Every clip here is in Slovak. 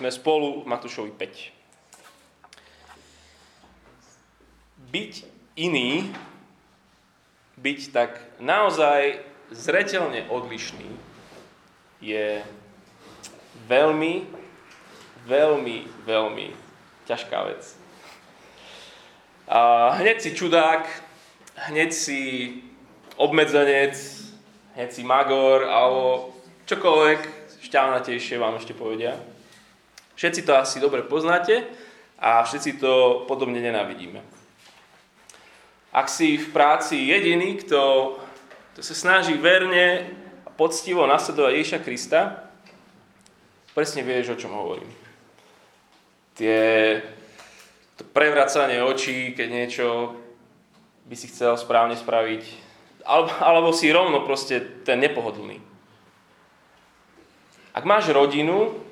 sme spolu v Matúšovi 5. Byť iný, byť tak naozaj zretelne odlišný, je veľmi, veľmi, veľmi ťažká vec. A hneď si čudák, hneď si obmedzenec, hneď si magor, alebo čokoľvek šťavnatejšie vám ešte povedia. Všetci to asi dobre poznáte a všetci to podobne nenávidíme. Ak si v práci jediný, kto, kto sa snaží verne a poctivo nasledovať Ježiša Krista, presne vieš, o čom hovorím. Tie, to prevracanie očí, keď niečo by si chcel správne spraviť, alebo, alebo si rovno proste ten nepohodlný. Ak máš rodinu,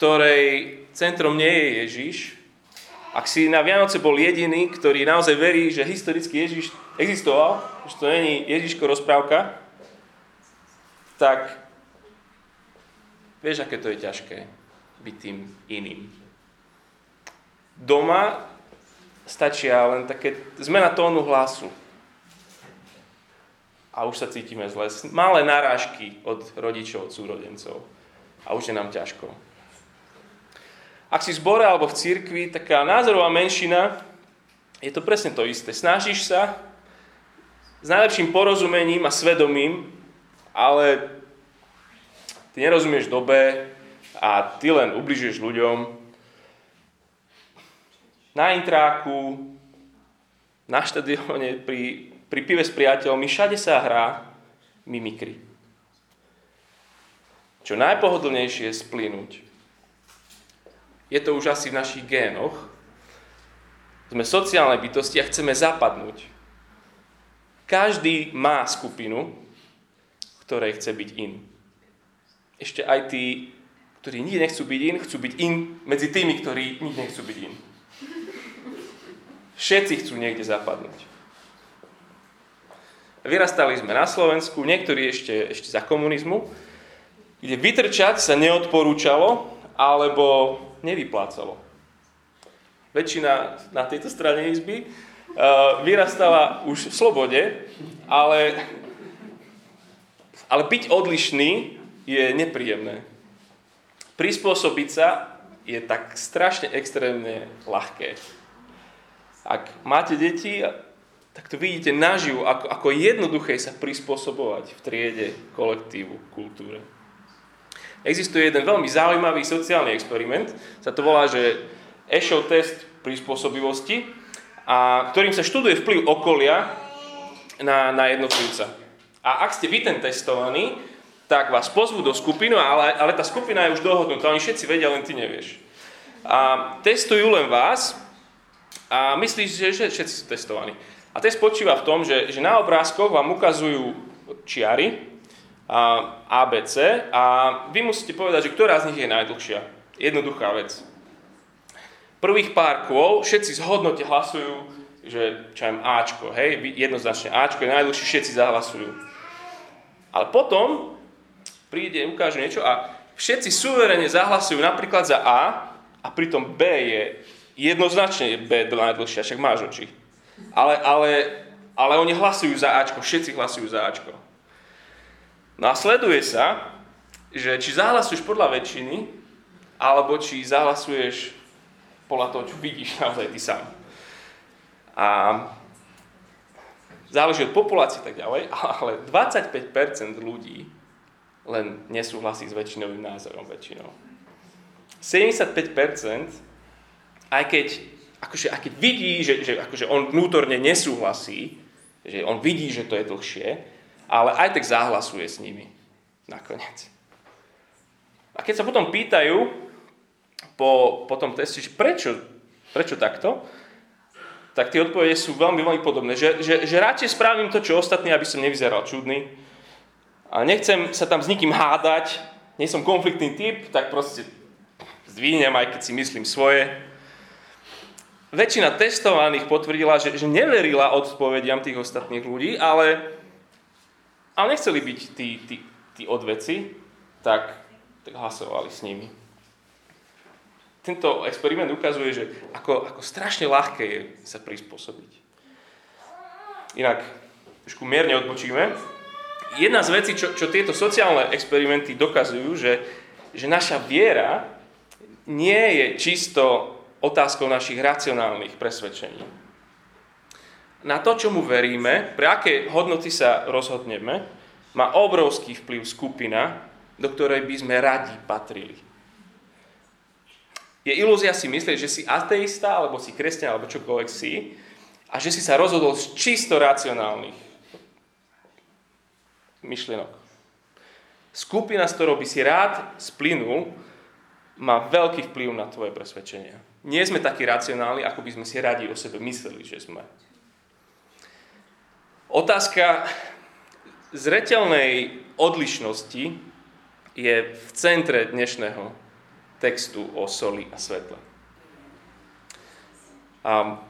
ktorej centrom nie je Ježiš, ak si na Vianoce bol jediný, ktorý naozaj verí, že historicky Ježiš existoval, že to není Ježiško rozprávka, tak vieš, aké to je ťažké byť tým iným. Doma stačia len také zmena tónu hlasu. A už sa cítime zle. Malé narážky od rodičov, od súrodencov. A už je nám ťažko. Ak si v zbore alebo v cirkvi, taká názorová menšina, je to presne to isté. Snažíš sa s najlepším porozumením a svedomím, ale ty nerozumieš dobe a ty len ubližuješ ľuďom. Na intráku, na štadióne, pri, pri pive s priateľmi, všade sa hrá mimikry. Čo najpohodlnejšie je splínuť je to už asi v našich génoch. Sme sociálne bytosti a chceme zapadnúť. Každý má skupinu, ktorej chce byť in. Ešte aj tí, ktorí nikdy nechcú byť in, chcú byť in medzi tými, ktorí nikdy nechcú byť in. Všetci chcú niekde zapadnúť. Vyrastali sme na Slovensku, niektorí ešte, ešte za komunizmu, kde vytrčať sa neodporúčalo, alebo nevyplácalo. Väčšina na tejto strane izby uh, vyrastala už v slobode, ale, ale byť odlišný je nepríjemné. Prispôsobiť sa je tak strašne extrémne ľahké. Ak máte deti, tak to vidíte naživu, ako, ako jednoduché sa prispôsobovať v triede, kolektívu, kultúre. Existuje jeden veľmi zaujímavý sociálny experiment, sa to volá, že Ešov test prispôsobivosti, a ktorým sa študuje vplyv okolia na, na jednotlivca. A ak ste vy ten testovaný, tak vás pozvú do skupiny, ale, ale tá skupina je už dohodnutá, oni všetci vedia, len ty nevieš. A testujú len vás a myslíš, že, že všetci sú testovaní. A test spočíva v tom, že, že na obrázkoch vám ukazujú čiary, ABC a vy musíte povedať, že ktorá z nich je najdlhšia. Jednoduchá vec. Prvých pár kôl všetci zhodnote hlasujú, že čo Ačko, hej, jednoznačne Ačko je najdlhšie, všetci zahlasujú. Ale potom príde, ukáže niečo a všetci suverene zahlasujú napríklad za A a pritom B je jednoznačne B najdlhšia, však máš oči. Ale, ale, ale oni hlasujú za Ačko, všetci hlasujú za Ačko. Nasleduje sa, že či zahlasuješ podľa väčšiny, alebo či zahlasuješ podľa toho, čo vidíš naozaj ty sám. A záleží od populácie tak ďalej, ale 25% ľudí len nesúhlasí s väčšinovým názorom väčšinou. 75%, aj keď, akože, aj keď vidí, že, že akože on vnútorne nesúhlasí, že on vidí, že to je dlhšie, ale aj tak zahlasuje s nimi nakoniec. A keď sa potom pýtajú po, po tom teste, prečo, prečo takto, tak tie odpovede sú veľmi, veľmi podobné. Že, že, že radšej spravím to, čo ostatní, aby som nevyzeral čudný. A nechcem sa tam s nikým hádať, nie som konfliktný typ, tak proste zdvihnem, aj keď si myslím svoje. Väčšina testovaných potvrdila, že, že neverila odpovediam tých ostatných ľudí, ale ale nechceli byť tí, tí, tí odveci, tak, tak hlasovali s nimi. tento experiment ukazuje, že ako, ako strašne ľahké je sa prispôsobiť. Inak, trošku mierne odpočíme. Jedna z vecí, čo, čo tieto sociálne experimenty dokazujú, že, že naša viera nie je čisto otázkou našich racionálnych presvedčení. Na to, čomu veríme, pre aké hodnoty sa rozhodneme, má obrovský vplyv skupina, do ktorej by sme radi patrili. Je ilúzia si myslieť, že si ateista, alebo si kresťan, alebo čokoľvek si, a že si sa rozhodol z čisto racionálnych myšlienok. Skupina, s ktorou by si rád splynul, má veľký vplyv na tvoje presvedčenia. Nie sme takí racionálni, ako by sme si radi o sebe mysleli, že sme. Otázka zretelnej odlišnosti je v centre dnešného textu o soli a svetle. A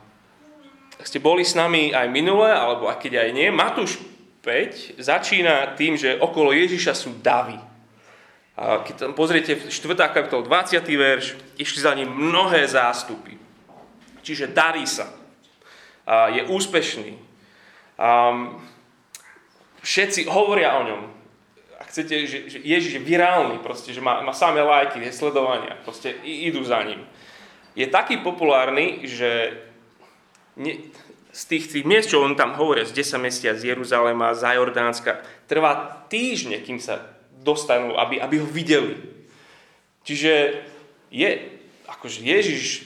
ste boli s nami aj minule, alebo aj keď aj nie, Matúš 5 začína tým, že okolo Ježiša sú davy. A keď tam pozriete 4. kapitol 20. verš, išli za ním mnohé zástupy. Čiže darí sa. A je úspešný. A všetci hovoria o ňom. Ak chcete, že, že Ježiš je virálny, proste, že má, má samé lajky, je sledovania, proste idú za ním. Je taký populárny, že ne, z tých, tých miest, čo on tam hovorí, z 10 mesiac z Jeruzalema, za Jordánska, trvá týždne, kým sa dostanú, aby, aby ho videli. Čiže je, akože Ježiš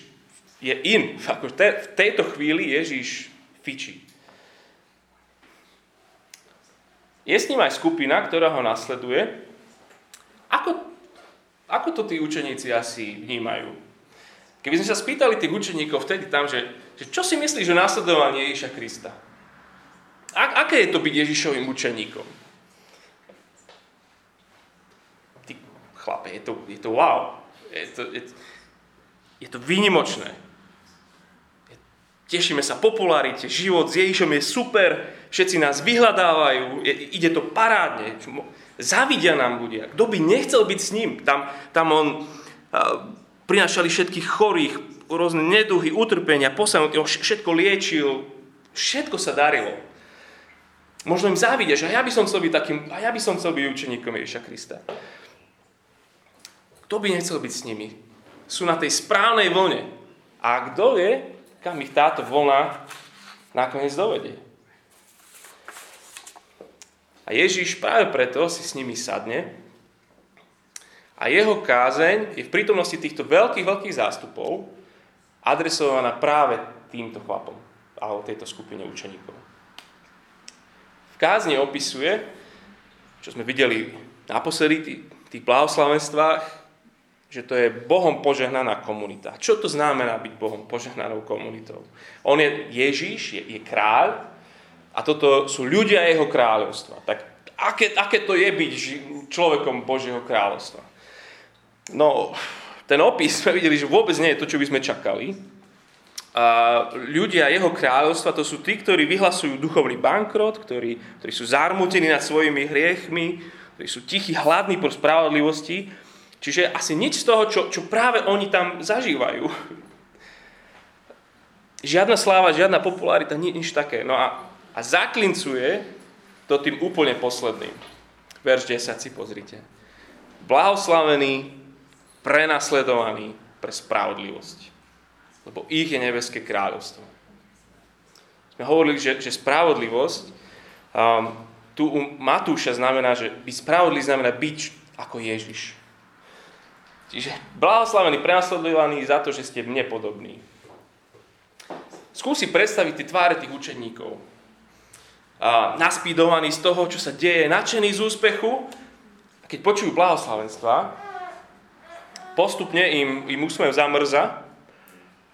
je in. Ako te, v tejto chvíli Ježiš fičí. Je s ním aj skupina, ktorá ho nasleduje. Ako, ako to tí učeníci asi vnímajú? Keby sme sa spýtali tých učeníkov vtedy tam, že, že čo si myslíš o následovaní Ježiša Krista? A, aké je to byť Ježišovým učeníkom? Ty, chlape, je to, je to wow. Je to, je, je to výnimočné. Tešíme sa popularite, život s Ježišom je super, všetci nás vyhľadávajú, ide to parádne, zavidia nám ľudia. Kto by nechcel byť s ním? Tam, tam on prinašali všetkých chorých, rôzne neduhy, utrpenia, posadnutí, on všetko liečil, všetko sa darilo. Možno im závidia, že a ja by som chcel byť takým, a ja by som chcel byť učeníkom Ježiša Krista. Kto by nechcel byť s nimi? Sú na tej správnej vlne. A kto vie, kam ich táto vlna nakoniec dovedie? A Ježiš práve preto si s nimi sadne a jeho kázeň je v prítomnosti týchto veľkých, veľkých zástupov adresovaná práve týmto chlapom alebo tejto skupine učeníkov. V kázni opisuje, čo sme videli naposledy v tých blahoslavenstvách, že to je Bohom požehnaná komunita. Čo to znamená byť Bohom požehnanou komunitou? On je Ježíš, je, je kráľ a toto sú ľudia jeho kráľovstva. Tak aké, aké to je byť človekom Božieho kráľovstva? No, ten opis sme videli, že vôbec nie je to, čo by sme čakali. A ľudia jeho kráľovstva to sú tí, ktorí vyhlasujú duchovný bankrot, ktorí, ktorí sú zarmútení nad svojimi hriechmi, ktorí sú tichí, hladní po spravodlivosti. Čiže asi nič z toho, čo, čo práve oni tam zažívajú. Žiadna sláva, žiadna popularita, nič, nič také. No a, a zaklincuje to tým úplne posledným. Verš 10 si pozrite. Blahoslavený prenasledovaní pre spravodlivosť. Lebo ich je nebeské kráľovstvo. Sme hovorili, že, že spravodlivosť um, tu u Matúša znamená, že byť spravodlivý znamená byť ako Ježiš. Čiže blahoslavený, prenasledovaný za to, že ste mne podobní. Skúsi predstaviť tie tváre tých učeníkov. Naspídovaní z toho, čo sa deje, nadšený z úspechu. A keď počujú blahoslavenstva, postupne im, im úsmev zamrza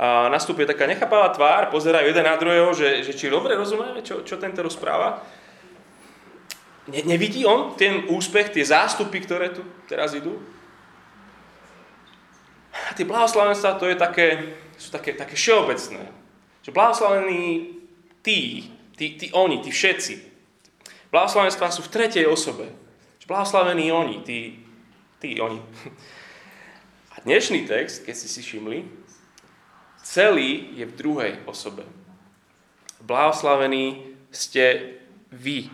a nastupuje taká nechápavá tvár, pozerajú jeden na druhého, že, že či dobre rozumieme, čo, čo tento rozpráva. Ne, nevidí on ten úspech, tie zástupy, ktoré tu teraz idú? A tie blahoslavenstva to je také, sú také, také všeobecné. Že blahoslavení tí, tí, tí oni, tí všetci. Blahoslavenstvá sú v tretej osobe. Blahoslavení oni, tí, tí oni. A dnešný text, keď ste si všimli, celý je v druhej osobe. Blahoslavení ste vy.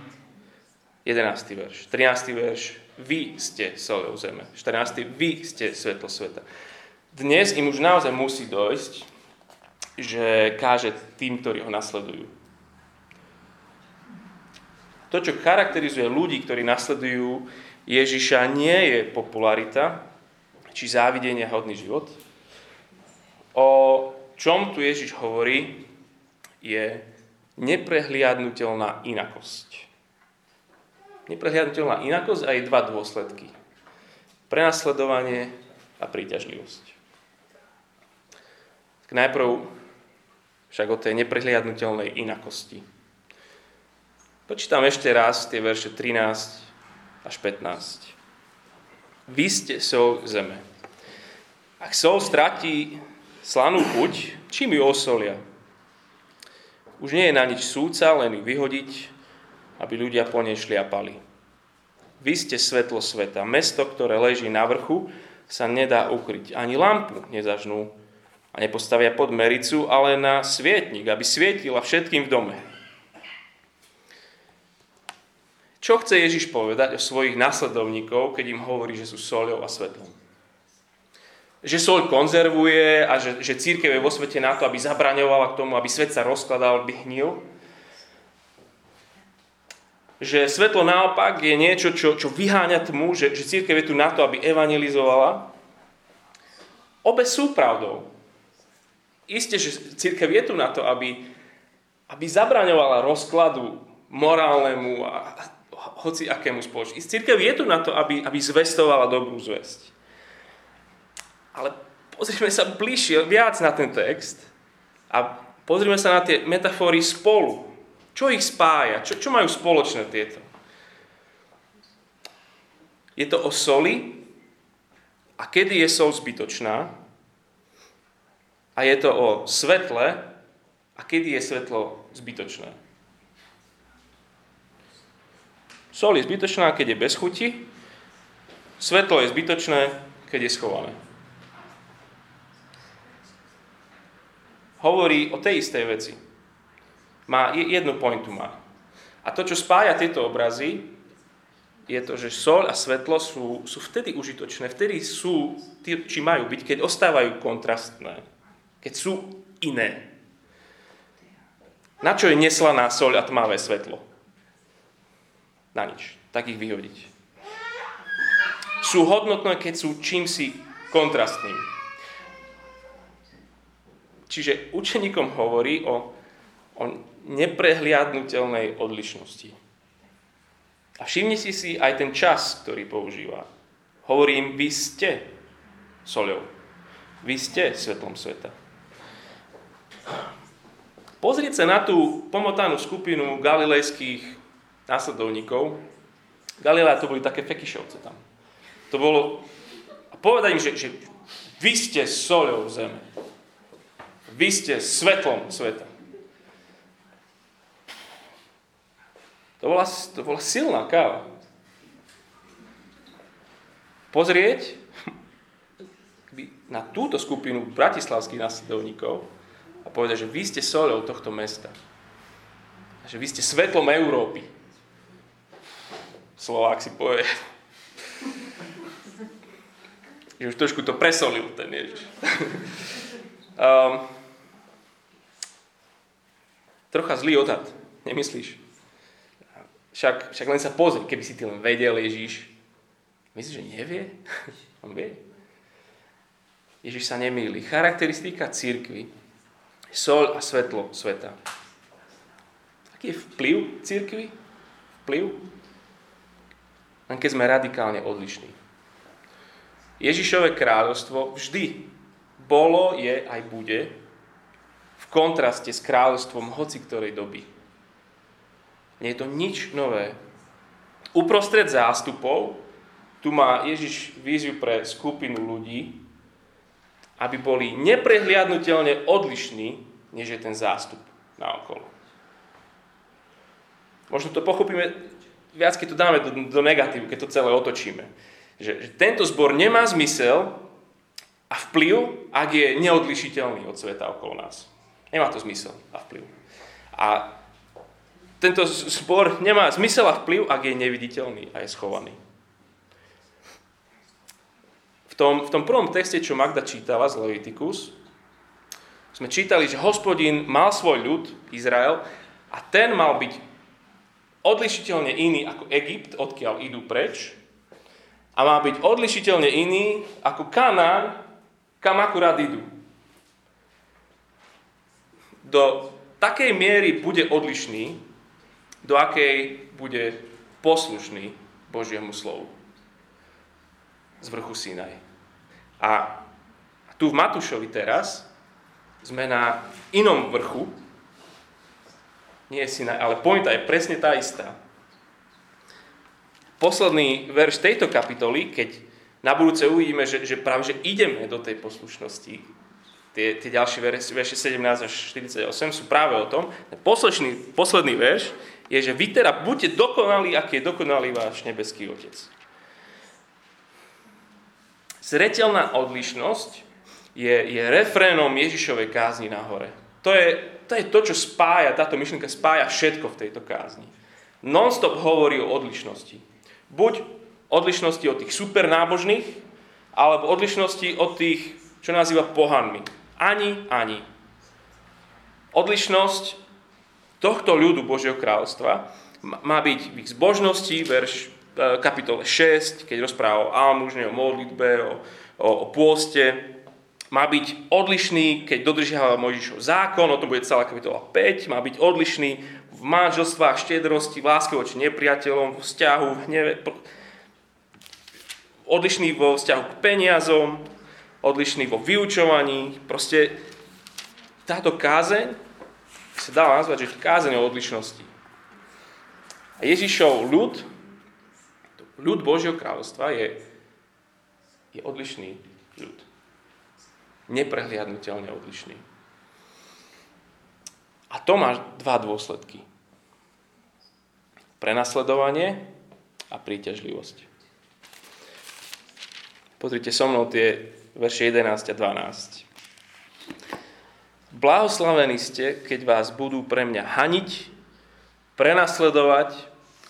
11. verš. 13. verš. Vy ste solou zeme. 14. Vy ste svetlo sveta. Dnes im už naozaj musí dojsť, že káže tým, ktorí ho nasledujú. To, čo charakterizuje ľudí, ktorí nasledujú Ježiša, nie je popularita či závidenia hodný život. O čom tu Ježiš hovorí, je neprehliadnutelná inakosť neprehľadnutelná inakosť a jej dva dôsledky. Prenasledovanie a príťažlivosť. Tak najprv však o tej neprehliadnutelnej inakosti. Počítam ešte raz tie verše 13 až 15. Vy ste sol zeme. Ak sol stratí slanú chuť, čím ju osolia? Už nie je na nič súca, len ju vyhodiť aby ľudia po nej šliapali. Vy ste svetlo sveta. Mesto, ktoré leží na vrchu, sa nedá ukryť. Ani lampu nezažnú a nepostavia pod mericu, ale na svietnik, aby svietila všetkým v dome. Čo chce Ježiš povedať o svojich následovníkov, keď im hovorí, že sú soľou a svetlom? Že soľ konzervuje a že, že církev je vo svete na to, aby zabraňovala k tomu, aby svet sa rozkladal, by hnil že svetlo naopak je niečo, čo, čo vyháňa tmu, že, že církev je tu na to, aby evangelizovala. Obe sú pravdou. Isté, že církev je tu na to, aby, aby zabraňovala rozkladu morálnemu a hoci akému spoločnosti. Církev je tu na to, aby, aby zvestovala dobrú zväzť. Ale pozrieme sa bližšie, viac na ten text a pozrieme sa na tie metafory spolu. Čo ich spája? Čo, čo majú spoločné tieto? Je to o soli a kedy je sol zbytočná a je to o svetle a kedy je svetlo zbytočné. Sol je zbytočná, keď je bez chuti, svetlo je zbytočné, keď je schované. Hovorí o tej istej veci. Má jednu pointu má. A to, čo spája tieto obrazy, je to, že sol a svetlo sú, sú vtedy užitočné, vtedy sú, či majú byť, keď ostávajú kontrastné, keď sú iné. Na čo je neslaná sol a tmavé svetlo? Na nič. Tak ich vyhodiť. Sú hodnotné, keď sú čímsi kontrastným. Čiže učeníkom hovorí o, o neprehliadnutelnej odlišnosti. A všimnite si aj ten čas, ktorý používa. Hovorím, vy ste soľou. Vy ste svetlom sveta. Pozrieť sa na tú pomotanú skupinu galilejských následovníkov. Galilea to boli také fekišovce tam. To bolo... A povedať im, že, že vy ste soľou zeme. Vy ste svetlom sveta. To bola, to bola silná káva. Pozrieť na túto skupinu bratislavských následovníkov a povedať, že vy ste solou tohto mesta. A že vy ste svetlom Európy. Slovák si povie. že už trošku to presolil ten Ježiš. um, trocha zlý odhad, nemyslíš? Však, však len sa pozri, keby si ty len vedel, Ježiš. Myslíš, že nevie? On vie. Ježiš sa nemýli. Charakteristika církvy. Sol a svetlo sveta. Aký je vplyv církvy? Vplyv? Len keď sme radikálne odlišní. Ježišové kráľovstvo vždy bolo, je aj bude v kontraste s kráľovstvom hoci ktorej doby. Nie je to nič nové. Uprostred zástupov tu má Ježiš víziu pre skupinu ľudí, aby boli neprehliadnutelne odlišní, než je ten zástup na okolo. Možno to pochopíme viac, keď to dáme do, do negatívu, keď to celé otočíme. Že, že tento zbor nemá zmysel, a vplyv, ak je neodlišiteľný od sveta okolo nás. Nemá to zmysel a vplyv. A tento spor nemá zmysel a vplyv, ak je neviditeľný a je schovaný. V tom, v tom prvom texte, čo Magda čítala z Leviticus, sme čítali, že hospodin mal svoj ľud, Izrael, a ten mal byť odlišiteľne iný ako Egypt, odkiaľ idú preč, a má byť odlišiteľne iný ako Kanán, kam akurát idú. Do takej miery bude odlišný, do akej bude poslušný Božiemu slovu z vrchu Sinaj. A tu v Matúšovi teraz sme na inom vrchu, nie je Sinaj, ale pointa je presne tá istá. Posledný verš tejto kapitoly, keď na budúce uvidíme, že, že práve že ideme do tej poslušnosti, tie, tie ďalšie verše 17 až 48 sú práve o tom. Posledný, posledný verš je, že vy teda buďte dokonalí, aký je dokonalý váš nebeský Otec. Zretelná odlišnosť je, je refrénom Ježišovej kázni na hore. To je, to je to, čo spája, táto myšlienka spája všetko v tejto kázni. Non-stop hovorí o odlišnosti. Buď odlišnosti od tých supernábožných, alebo odlišnosti od tých, čo nazýva pohanmi. Ani, ani. Odlišnosť tohto ľudu Božieho kráľstva má byť v ich zbožnosti, verš e, kapitole 6, keď rozpráva o almužne, o modlitbe, o, o, o pôste, má byť odlišný, keď dodržiava Mojžišov zákon, o tom bude celá kapitola 5, má byť odlišný v manželstvách, štedrosti, v láske voči nepriateľom, v vzťahu, hneve, odlišný vo vzťahu k peniazom, odlišný vo vyučovaní. Proste táto kázeň sa dá nazvať, že kázeň o odlišnosti. A Ježišov ľud, ľud Božieho kráľovstva je, je odlišný ľud neprehliadnutelne odlišný. A to má dva dôsledky. Prenasledovanie a príťažlivosť. Pozrite so mnou tie verše 11 a 12. Blahoslavení ste, keď vás budú pre mňa haniť, prenasledovať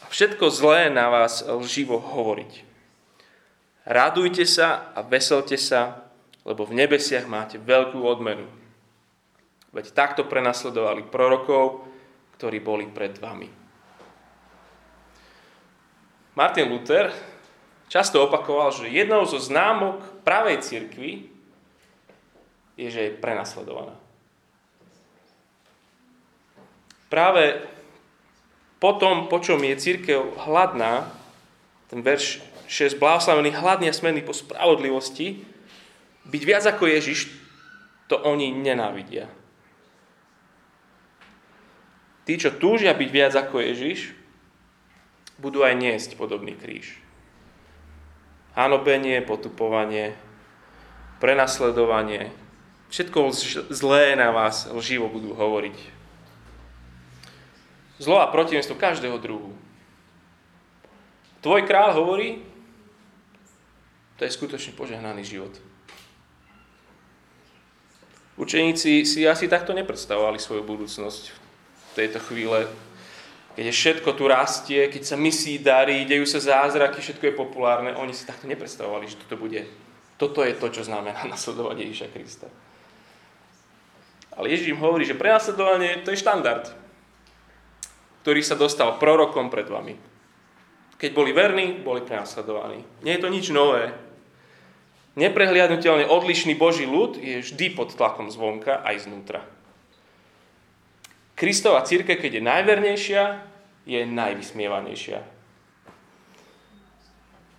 a všetko zlé na vás lživo hovoriť. Radujte sa a veselte sa, lebo v nebesiach máte veľkú odmenu. Veď takto prenasledovali prorokov, ktorí boli pred vami. Martin Luther často opakoval, že jednou zo známok pravej cirkvi je, že je prenasledovaná. Práve potom, po čom je církev hladná, ten verš 6, blahoslavený, hladný a smený po spravodlivosti, byť viac ako Ježiš, to oni nenávidia. Tí, čo túžia byť viac ako Ježiš, budú aj niesť podobný kríž. Hanobenie, potupovanie, prenasledovanie, všetko zlé na vás lživo budú hovoriť. Zlo a protivenstvo každého druhu. Tvoj král hovorí, to je skutočne požehnaný život. Učeníci si asi takto nepredstavovali svoju budúcnosť v tejto chvíle, keď všetko tu rastie, keď sa misí darí, dejú sa zázraky, všetko je populárne. Oni si takto nepredstavovali, že toto bude. Toto je to, čo znamená nasledovať Ježiša Krista. Ale Ježiš im hovorí, že prenasledovanie to je štandard, ktorý sa dostal prorokom pred vami. Keď boli verní, boli prenasledovaní. Nie je to nič nové neprehliadnutelne odlišný Boží ľud je vždy pod tlakom zvonka aj znútra. Kristova círke, keď je najvernejšia, je najvysmievanejšia.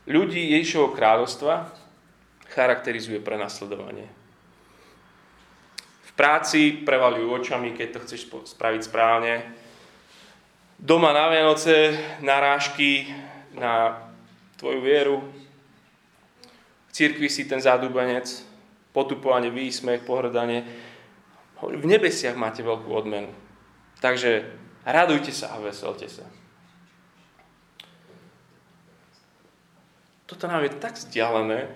Ľudí Ježišovho kráľovstva charakterizuje prenasledovanie. V práci prevalujú očami, keď to chceš spraviť správne. Doma na Vianoce narážky na tvoju vieru, cirkvi si ten zádubanec, potupovanie, výsmech, pohrdanie. V nebesiach máte veľkú odmenu. Takže radujte sa a veselte sa. Toto nám je tak vzdialené.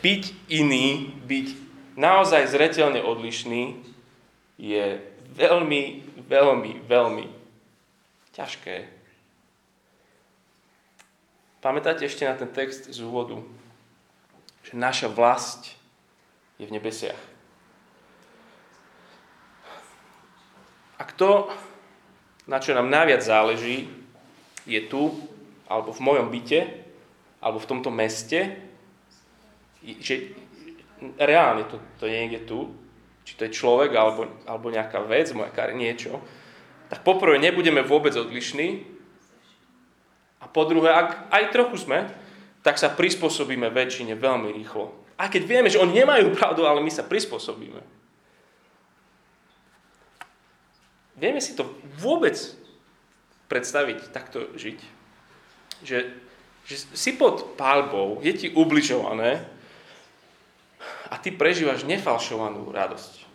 byť iný, byť naozaj zretelne odlišný je veľmi, veľmi, veľmi ťažké. Pamätáte ešte na ten text z úvodu, že naša vlast je v nebesiach. A kto, na čo nám najviac záleží, je tu, alebo v mojom byte, alebo v tomto meste, že reálne to, to je niekde tu, či to je človek, alebo, alebo nejaká vec, moja kar, niečo, tak poprvé nebudeme vôbec odlišní a po druhé, ak aj trochu sme, tak sa prispôsobíme väčšine veľmi rýchlo. A keď vieme, že oni nemajú pravdu, ale my sa prispôsobíme. Vieme si to vôbec predstaviť, takto žiť? Že, že si pod pálbou, je ti ubližované a ty prežívaš nefalšovanú radosť.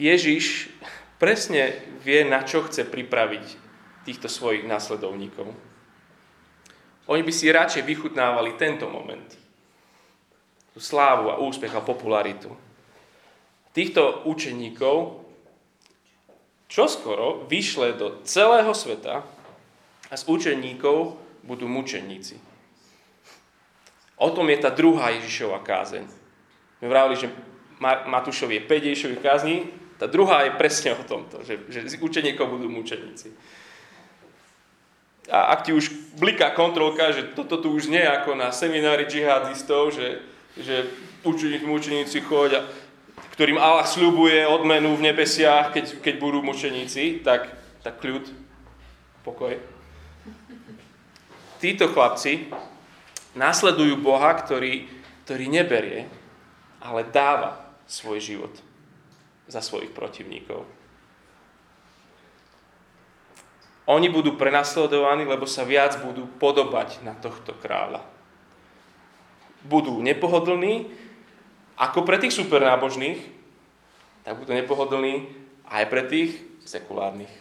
Ježiš presne vie, na čo chce pripraviť týchto svojich následovníkov. Oni by si radšej vychutnávali tento moment. Tú slávu a úspech a popularitu. Týchto učeníkov čoskoro vyšle do celého sveta a z učeníkov budú mučeníci. O tom je tá druhá Ježišova kázeň. My vravili, že Matúšovi je 5 Ježišových kázní, tá druhá je presne o tomto, že, že z učeníkov budú mučeníci. A ak ti už bliká kontrolka, že toto tu už nie je ako na seminári džihadistov, že, že učeníci, mučeníci chodia, ktorým Allah sľubuje odmenu v nebesiach, keď, keď budú mučeníci, tak, tak kľud, pokoj. Títo chlapci následujú Boha, ktorý, ktorý neberie, ale dáva svoj život za svojich protivníkov. Oni budú prenasledovaní, lebo sa viac budú podobať na tohto kráľa. Budú nepohodlní, ako pre tých supernábožných, tak budú nepohodlní aj pre tých sekulárnych.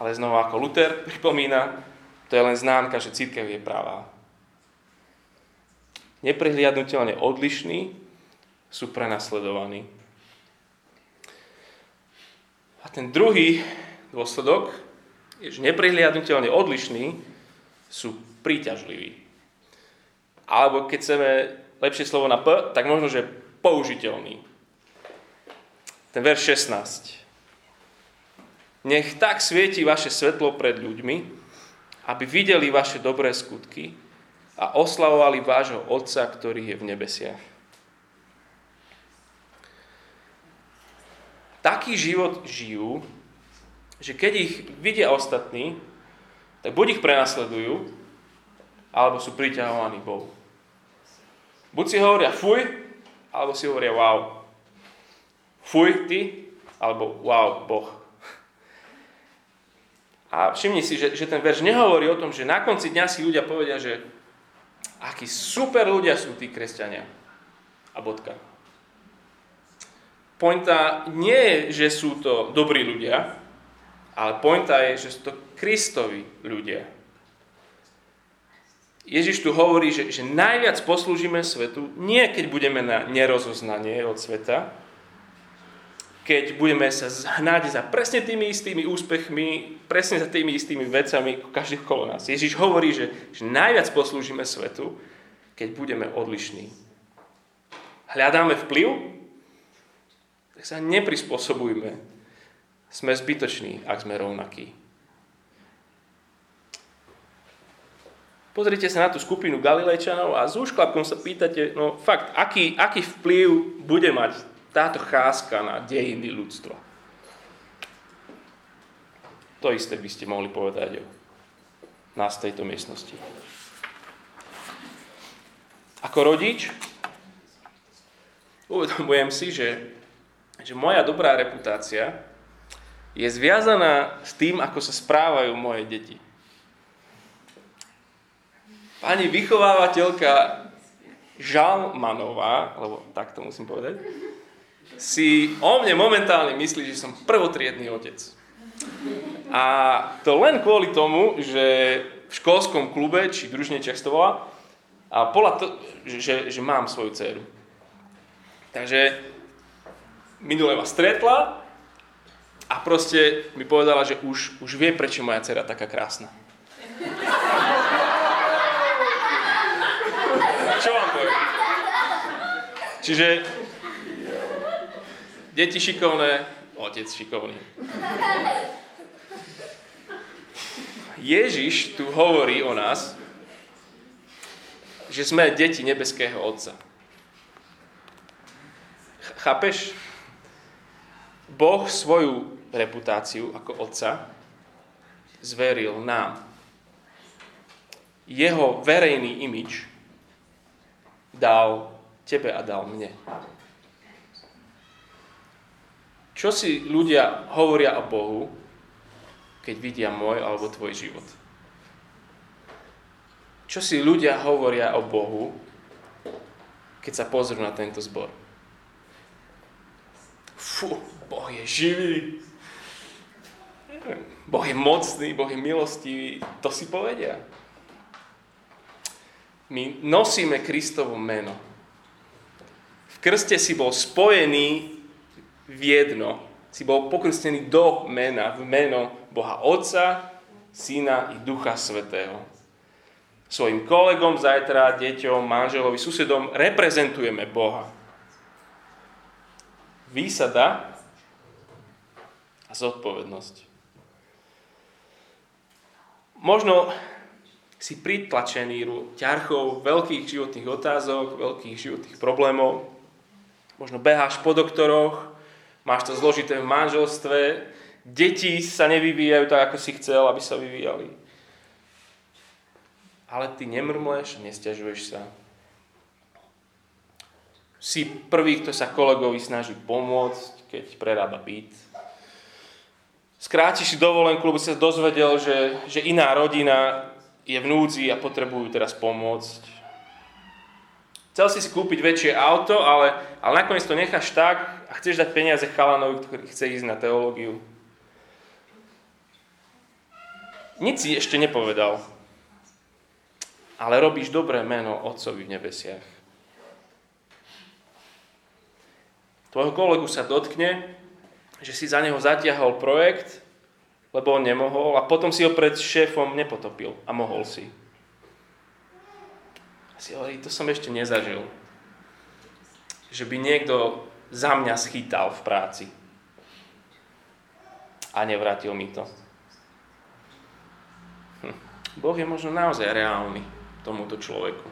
Ale znova ako Luther pripomína, to je len známka, že církev je pravá. Neprehliadnutelne odlišní sú prenasledovaní. A ten druhý dôsledok je, že neprihliadnutelne odlišní sú príťažliví. Alebo keď chceme lepšie slovo na P, tak možno, že použiteľný. Ten verš 16. Nech tak svieti vaše svetlo pred ľuďmi, aby videli vaše dobré skutky a oslavovali vášho Otca, ktorý je v nebesiach. Taký život žijú že keď ich vidia ostatní, tak buď ich prenasledujú, alebo sú priťahovaní Bohu. Buď si hovoria fuj, alebo si hovoria wow. Fuj ty, alebo wow, Boh. A všimni si, že, že ten verš nehovorí o tom, že na konci dňa si ľudia povedia, že akí super ľudia sú tí kresťania. A bodka. Pointa nie je, že sú to dobrí ľudia, ale pointa je, že sú to Kristovi ľudia. Ježiš tu hovorí, že, že najviac poslúžime svetu, nie keď budeme na nerozoznanie od sveta, keď budeme sa zhnať za presne tými istými úspechmi, presne za tými istými vecami, každý kolo nás. Ježiš hovorí, že, že najviac poslúžime svetu, keď budeme odlišní. Hľadáme vplyv, tak sa neprispôsobujme sme zbytoční, ak sme rovnakí. Pozrite sa na tú skupinu Galilejčanov a s úšklapkom sa pýtate, no fakt, aký, aký vplyv bude mať táto cházka na dejiny ľudstva. To isté by ste mohli povedať o nás tejto miestnosti. Ako rodič uvedomujem si, že, že moja dobrá reputácia je zviazaná s tým, ako sa správajú moje deti. Pani vychovávateľka Žalmanová, lebo tak to musím povedať, si o mne momentálne myslí, že som prvotriedný otec. A to len kvôli tomu, že v školskom klube, či družne, či to volá, a bola to, že, že mám svoju dceru. Takže minule ma stretla a proste mi povedala, že už, už vie, prečo moja dcera taká krásna. Čo vám poviem? Čiže deti šikovné, otec šikovný. Ježiš tu hovorí o nás, že sme deti nebeského Otca. Chápeš? Boh svoju reputáciu ako Otca zveril nám. Jeho verejný imič dal tebe a dal mne. Čo si ľudia hovoria o Bohu, keď vidia môj alebo tvoj život? Čo si ľudia hovoria o Bohu, keď sa pozrú na tento zbor? Fú, Boh je živý. Boh je mocný, Boh je milostivý. To si povedia. My nosíme Kristovo meno. V krste si bol spojený v jedno. Si bol pokrstený do mena, v meno Boha Otca, Syna i Ducha Svetého svojim kolegom zajtra, deťom, manželovi, susedom reprezentujeme Boha. Výsada a zodpovednosť. Možno si pritlačený ťarchou veľkých životných otázok, veľkých životných problémov. Možno beháš po doktoroch, máš to zložité v manželstve, deti sa nevyvíjajú tak, ako si chcel, aby sa vyvíjali ale ty nemrmleš, nestiažuješ sa. Si prvý, kto sa kolegovi snaží pomôcť, keď prerába byt. Skrátiš si dovolenku, lebo si sa dozvedel, že, že iná rodina je v núdzi a potrebujú teraz pomôcť. Chcel si si kúpiť väčšie auto, ale, ale nakoniec to necháš tak a chceš dať peniaze chalanovi, ktorý chce ísť na teológiu. Nic si ešte nepovedal ale robíš dobré meno Otcovi v nebesiach. Tvojho kolegu sa dotkne, že si za neho zatiahol projekt, lebo on nemohol a potom si ho pred šéfom nepotopil a mohol si. A si hovorí, to som ešte nezažil. Že by niekto za mňa schytal v práci a nevrátil mi to. Hm. Boh je možno naozaj reálny tomuto človeku.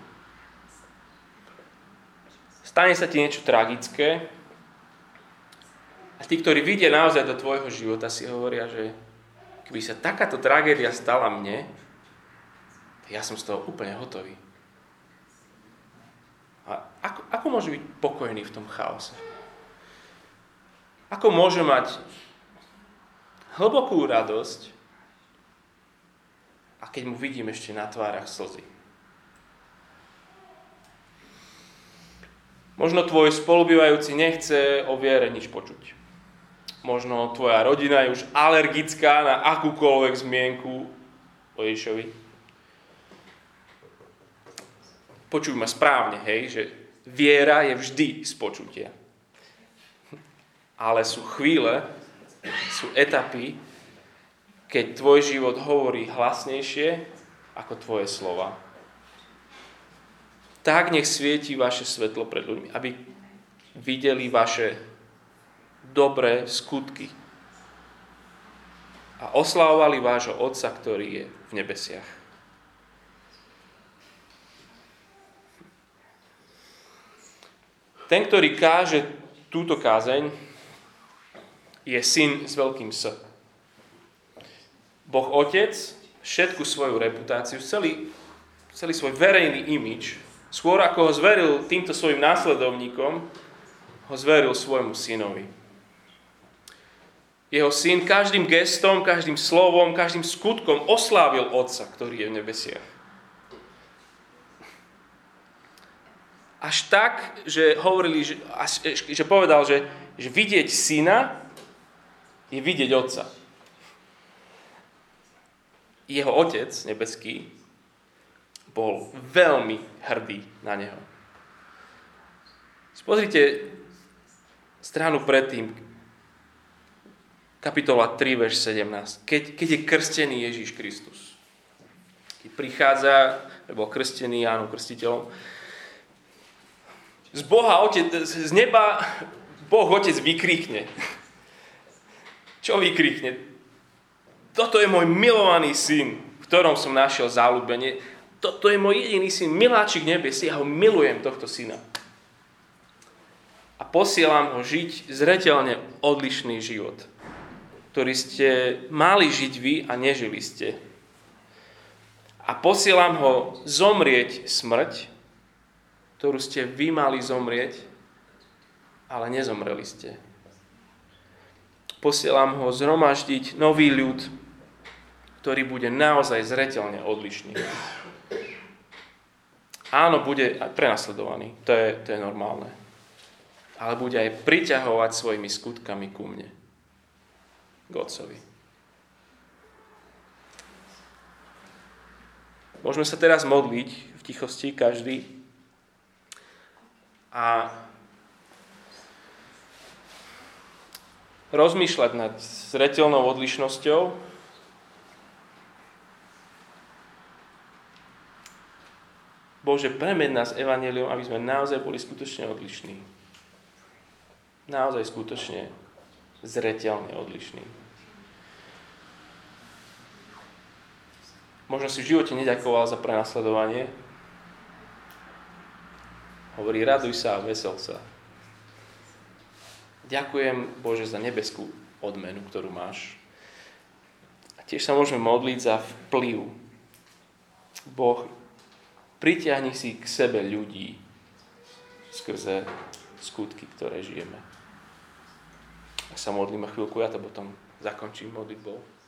Stane sa ti niečo tragické a tí, ktorí vidia naozaj do tvojho života, si hovoria, že keby sa takáto tragédia stala mne, ja som z toho úplne hotový. A ako, ako môže byť pokojný v tom chaose? Ako môže mať hlbokú radosť, a keď mu vidím ešte na tvárach slzy. Možno tvoj spolubývajúci nechce o viere nič počuť. Možno tvoja rodina je už alergická na akúkoľvek zmienku o Ježišovi. Počuj ma správne, hej, že viera je vždy z počutia. Ale sú chvíle, sú etapy, keď tvoj život hovorí hlasnejšie ako tvoje slova tak nech svieti vaše svetlo pred ľuďmi, aby videli vaše dobré skutky a oslávovali vášho Otca, ktorý je v nebesiach. Ten, ktorý káže túto kázeň, je syn s veľkým S. Boh Otec všetku svoju reputáciu, celý, celý svoj verejný imič Skôr ako ho zveril týmto svojim následovníkom, ho zveril svojmu synovi. Jeho syn každým gestom, každým slovom, každým skutkom oslávil Otca, ktorý je v nebesiach. Až tak, že, hovorili, že, že povedal, že, že vidieť syna je vidieť Otca. jeho otec nebeský bol veľmi hrdý na neho. Pozrite stranu predtým, kapitola 3, verš 17. Keď, keď je krstený Ježíš Kristus. Keď prichádza, bol krstený Jánom Krstiteľom, z Boha Otec, z neba Boh Otec vykríkne. Čo vykríkne? Toto je môj milovaný syn, v ktorom som našiel záľubenie. Toto je môj jediný syn, miláčik nebes, ja ho milujem, tohto syna. A posielam ho žiť zretelne odlišný život, ktorý ste mali žiť vy a nežili ste. A posielam ho zomrieť smrť, ktorú ste vy mali zomrieť, ale nezomreli ste. Posielam ho zhromaždiť nový ľud, ktorý bude naozaj zretelne odlišný. Áno, bude aj prenasledovaný, to je, to je normálne. Ale bude aj priťahovať svojimi skutkami ku mne, k Otcovi. Môžeme sa teraz modliť v tichosti, každý a rozmýšľať nad zretelnou odlišnosťou, Bože, premed nás evanelium, aby sme naozaj boli skutočne odlišní. Naozaj skutočne zretelne odlišní. Možno si v živote neďakoval za prenasledovanie, Hovorí, raduj sa a vesel sa. Ďakujem Bože za nebeskú odmenu, ktorú máš. A tiež sa môžeme modliť za vplyv. Boh, pritiahni si k sebe ľudí skrze skutky, ktoré žijeme. Ak sa modlíme chvíľku, ja to potom zakončím modlitbou.